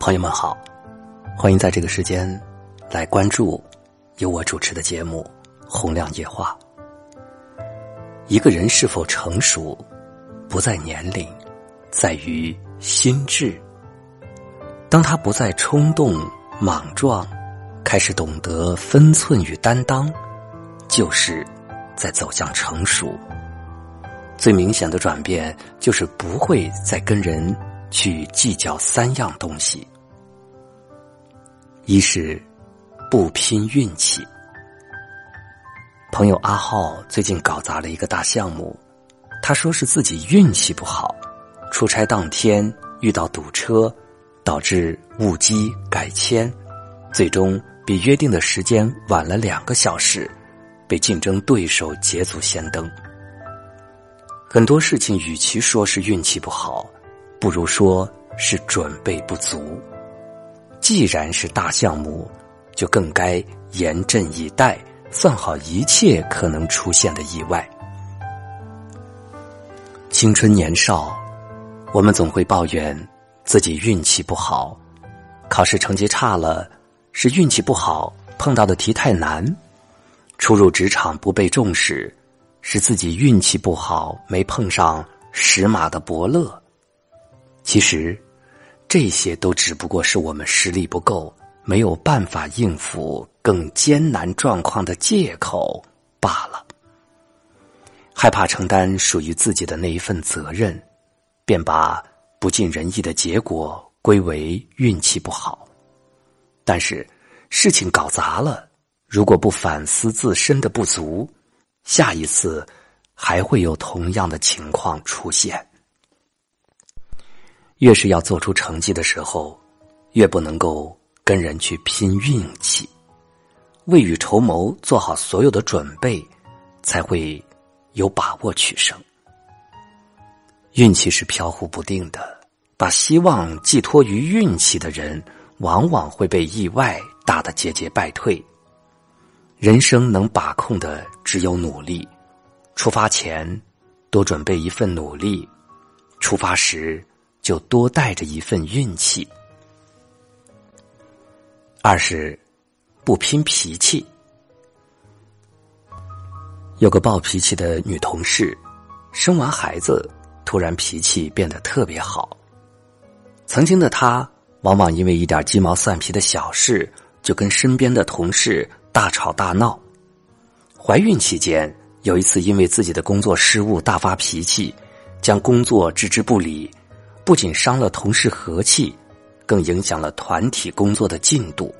朋友们好，欢迎在这个时间来关注由我主持的节目《洪亮夜话》。一个人是否成熟，不在年龄，在于心智。当他不再冲动莽撞，开始懂得分寸与担当，就是在走向成熟。最明显的转变，就是不会再跟人去计较三样东西：一是不拼运气。朋友阿浩最近搞砸了一个大项目，他说是自己运气不好，出差当天遇到堵车，导致误机改签，最终比约定的时间晚了两个小时，被竞争对手捷足先登。很多事情，与其说是运气不好，不如说是准备不足。既然是大项目，就更该严阵以待，算好一切可能出现的意外。青春年少，我们总会抱怨自己运气不好，考试成绩差了是运气不好，碰到的题太难；初入职场不被重视。是自己运气不好，没碰上识马的伯乐。其实，这些都只不过是我们实力不够，没有办法应付更艰难状况的借口罢了。害怕承担属于自己的那一份责任，便把不尽人意的结果归为运气不好。但是，事情搞砸了，如果不反思自身的不足。下一次还会有同样的情况出现。越是要做出成绩的时候，越不能够跟人去拼运气，未雨绸缪，做好所有的准备，才会有把握取胜。运气是飘忽不定的，把希望寄托于运气的人，往往会被意外打得节节败退。人生能把控的只有努力，出发前多准备一份努力，出发时就多带着一份运气。二是不拼脾气。有个暴脾气的女同事，生完孩子突然脾气变得特别好。曾经的她，往往因为一点鸡毛蒜皮的小事，就跟身边的同事。大吵大闹，怀孕期间有一次因为自己的工作失误大发脾气，将工作置之不理，不仅伤了同事和气，更影响了团体工作的进度。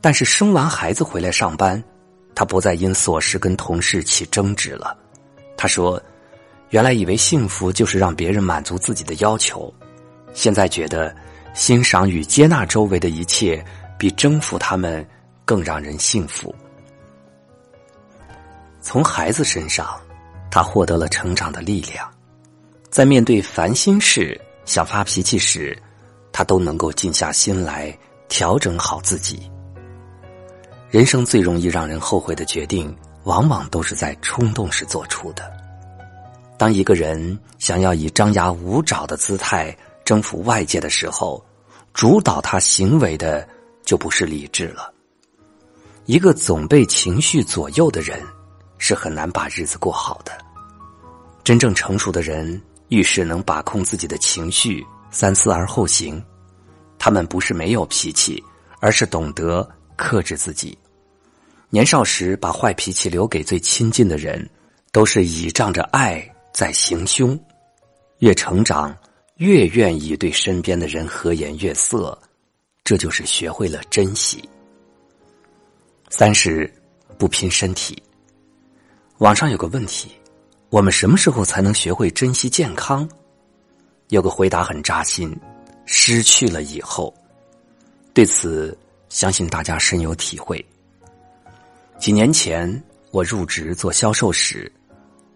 但是生完孩子回来上班，他不再因琐事跟同事起争执了。他说：“原来以为幸福就是让别人满足自己的要求，现在觉得欣赏与接纳周围的一切，比征服他们。”更让人幸福。从孩子身上，他获得了成长的力量，在面对烦心事、想发脾气时，他都能够静下心来调整好自己。人生最容易让人后悔的决定，往往都是在冲动时做出的。当一个人想要以张牙舞爪的姿态征服外界的时候，主导他行为的就不是理智了。一个总被情绪左右的人，是很难把日子过好的。真正成熟的人，遇事能把控自己的情绪，三思而后行。他们不是没有脾气，而是懂得克制自己。年少时把坏脾气留给最亲近的人，都是倚仗着爱在行凶。越成长，越愿意对身边的人和颜悦色，这就是学会了珍惜。三是不拼身体。网上有个问题：我们什么时候才能学会珍惜健康？有个回答很扎心：失去了以后。对此，相信大家深有体会。几年前我入职做销售时，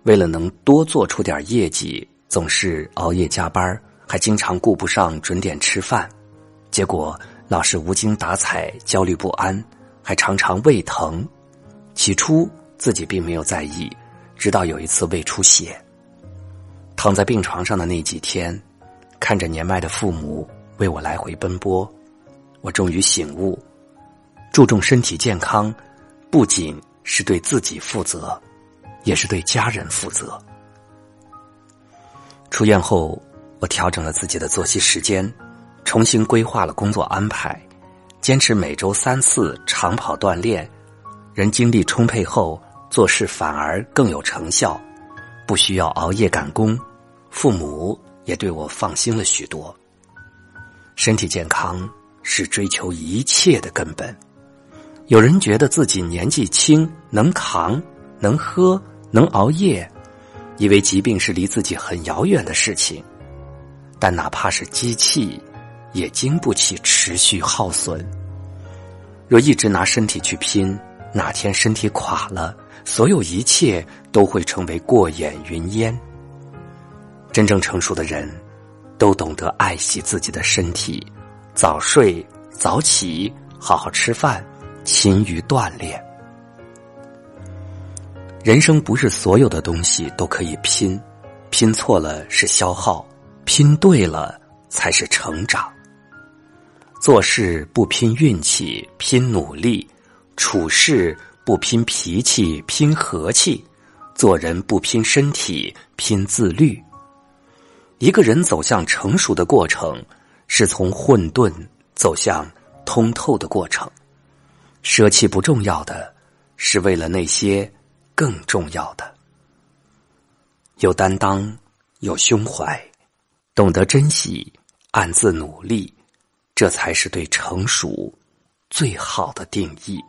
为了能多做出点业绩，总是熬夜加班，还经常顾不上准点吃饭，结果老是无精打采、焦虑不安。还常常胃疼，起初自己并没有在意，直到有一次胃出血。躺在病床上的那几天，看着年迈的父母为我来回奔波，我终于醒悟，注重身体健康，不仅是对自己负责，也是对家人负责。出院后，我调整了自己的作息时间，重新规划了工作安排，坚持每周三次长跑锻炼。人精力充沛后，做事反而更有成效，不需要熬夜赶工。父母也对我放心了许多。身体健康是追求一切的根本。有人觉得自己年纪轻，能扛，能喝，能熬夜。以为疾病是离自己很遥远的事情，但哪怕是机器，也经不起持续耗损。若一直拿身体去拼，哪天身体垮了，所有一切都会成为过眼云烟。真正成熟的人，都懂得爱惜自己的身体，早睡早起，好好吃饭，勤于锻炼。人生不是所有的东西都可以拼，拼错了是消耗，拼对了才是成长。做事不拼运气，拼努力；处事不拼脾气，拼和气；做人不拼身体，拼自律。一个人走向成熟的过程，是从混沌走向通透的过程。舍弃不重要的，是为了那些。更重要的，有担当，有胸怀，懂得珍惜，暗自努力，这才是对成熟最好的定义。